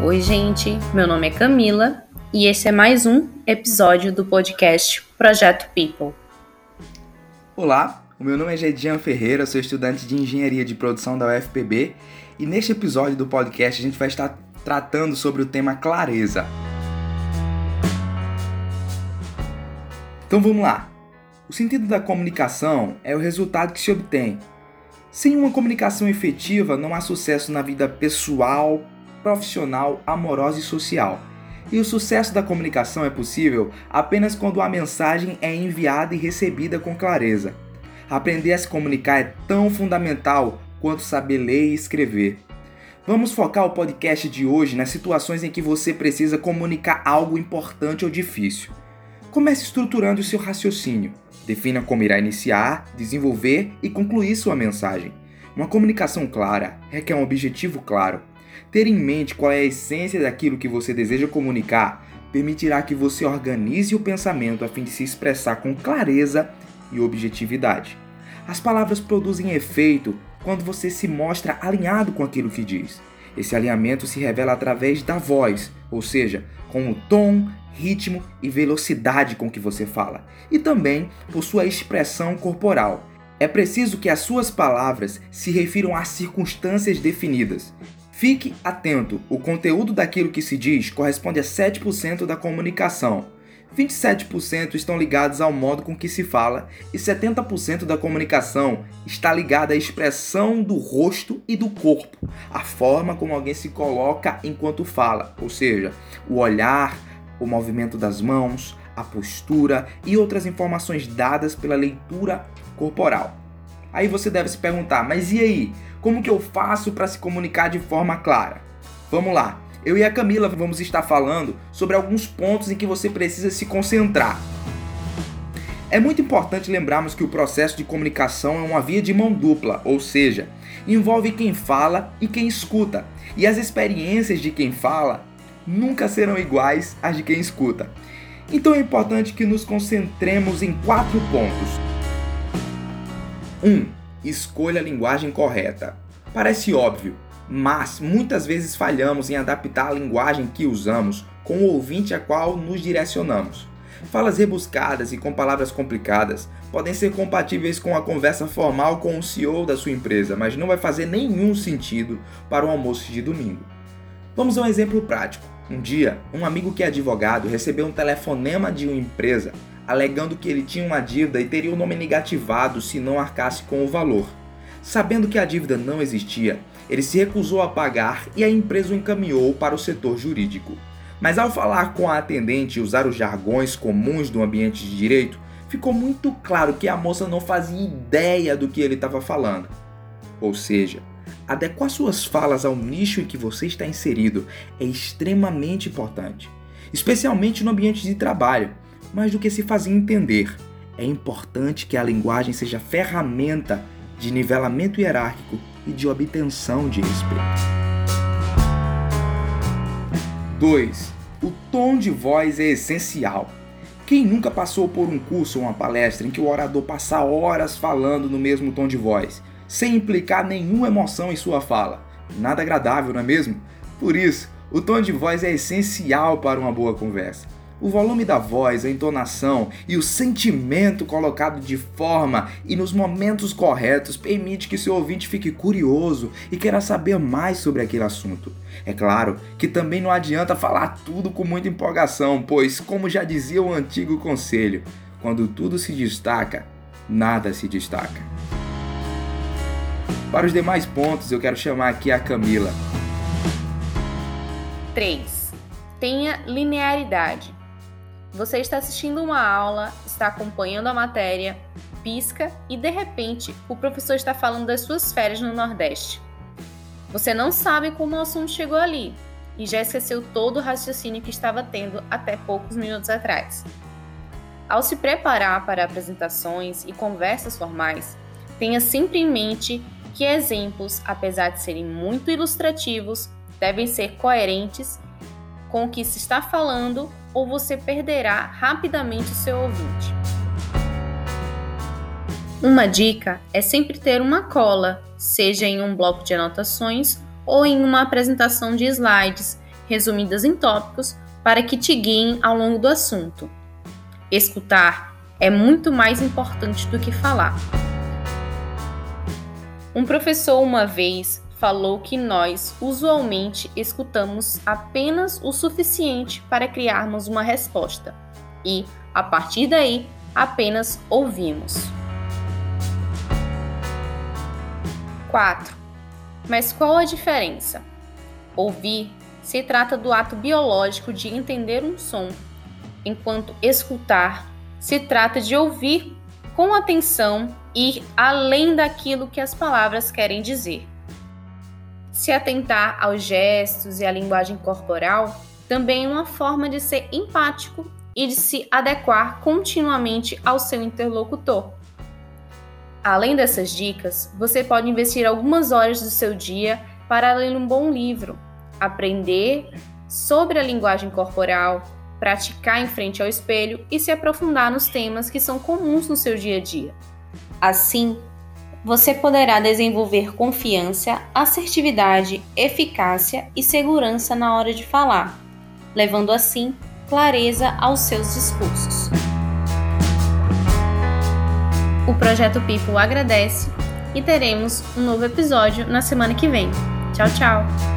Oi, gente. Meu nome é Camila e esse é mais um episódio do podcast Projeto People. Olá, o meu nome é Gedian Ferreira, sou estudante de Engenharia de Produção da UFPB e neste episódio do podcast a gente vai estar tratando sobre o tema clareza. Então vamos lá. O sentido da comunicação é o resultado que se obtém. Sem uma comunicação efetiva, não há sucesso na vida pessoal, profissional, amorosa e social. E o sucesso da comunicação é possível apenas quando a mensagem é enviada e recebida com clareza. Aprender a se comunicar é tão fundamental quanto saber ler e escrever. Vamos focar o podcast de hoje nas situações em que você precisa comunicar algo importante ou difícil. Comece estruturando o seu raciocínio. Defina como irá iniciar, desenvolver e concluir sua mensagem. Uma comunicação clara requer um objetivo claro. Ter em mente qual é a essência daquilo que você deseja comunicar permitirá que você organize o pensamento a fim de se expressar com clareza e objetividade. As palavras produzem efeito quando você se mostra alinhado com aquilo que diz. Esse alinhamento se revela através da voz, ou seja, com o tom, ritmo e velocidade com que você fala, e também por sua expressão corporal. É preciso que as suas palavras se refiram a circunstâncias definidas. Fique atento, o conteúdo daquilo que se diz corresponde a 7% da comunicação. 27% estão ligados ao modo com que se fala e 70% da comunicação está ligada à expressão do rosto e do corpo, a forma como alguém se coloca enquanto fala, ou seja, o olhar, o movimento das mãos, a postura e outras informações dadas pela leitura corporal. Aí você deve se perguntar, mas e aí? Como que eu faço para se comunicar de forma clara? Vamos lá. Eu e a Camila vamos estar falando sobre alguns pontos em que você precisa se concentrar. É muito importante lembrarmos que o processo de comunicação é uma via de mão dupla, ou seja, envolve quem fala e quem escuta, e as experiências de quem fala nunca serão iguais às de quem escuta. Então é importante que nos concentremos em quatro pontos. 1. Um, escolha a linguagem correta. Parece óbvio, mas muitas vezes falhamos em adaptar a linguagem que usamos com o ouvinte a qual nos direcionamos. Falas rebuscadas e com palavras complicadas podem ser compatíveis com a conversa formal com o CEO da sua empresa, mas não vai fazer nenhum sentido para o almoço de domingo. Vamos a um exemplo prático. Um dia, um amigo que é advogado recebeu um telefonema de uma empresa alegando que ele tinha uma dívida e teria o nome negativado se não arcasse com o valor. Sabendo que a dívida não existia, ele se recusou a pagar e a empresa o encaminhou para o setor jurídico. Mas ao falar com a atendente e usar os jargões comuns do ambiente de direito, ficou muito claro que a moça não fazia ideia do que ele estava falando. Ou seja, Adequar suas falas ao nicho em que você está inserido é extremamente importante, especialmente no ambiente de trabalho. Mais do que se fazer entender, é importante que a linguagem seja ferramenta de nivelamento hierárquico e de obtenção de respeito. 2. O tom de voz é essencial. Quem nunca passou por um curso ou uma palestra em que o orador passa horas falando no mesmo tom de voz? sem implicar nenhuma emoção em sua fala. Nada agradável, não é mesmo? Por isso, o tom de voz é essencial para uma boa conversa. O volume da voz, a entonação e o sentimento colocado de forma e nos momentos corretos permite que seu ouvinte fique curioso e queira saber mais sobre aquele assunto. É claro que também não adianta falar tudo com muita empolgação, pois, como já dizia o antigo conselho, quando tudo se destaca, nada se destaca. Para os demais pontos, eu quero chamar aqui a Camila. 3. Tenha linearidade. Você está assistindo uma aula, está acompanhando a matéria, pisca e de repente o professor está falando das suas férias no Nordeste. Você não sabe como o assunto chegou ali e já esqueceu todo o raciocínio que estava tendo até poucos minutos atrás. Ao se preparar para apresentações e conversas formais, tenha sempre em mente que exemplos, apesar de serem muito ilustrativos, devem ser coerentes com o que se está falando ou você perderá rapidamente o seu ouvinte. Uma dica é sempre ter uma cola, seja em um bloco de anotações ou em uma apresentação de slides, resumidas em tópicos para que te guiem ao longo do assunto. Escutar é muito mais importante do que falar. Um professor uma vez falou que nós usualmente escutamos apenas o suficiente para criarmos uma resposta e, a partir daí, apenas ouvimos. 4. Mas qual a diferença? Ouvir se trata do ato biológico de entender um som, enquanto escutar se trata de ouvir com atenção e ir além daquilo que as palavras querem dizer. Se atentar aos gestos e à linguagem corporal também é uma forma de ser empático e de se adequar continuamente ao seu interlocutor. Além dessas dicas, você pode investir algumas horas do seu dia para ler um bom livro, aprender sobre a linguagem corporal, praticar em frente ao espelho e se aprofundar nos temas que são comuns no seu dia a dia. Assim, você poderá desenvolver confiança, assertividade, eficácia e segurança na hora de falar, levando assim clareza aos seus discursos. O Projeto People agradece e teremos um novo episódio na semana que vem. Tchau, tchau!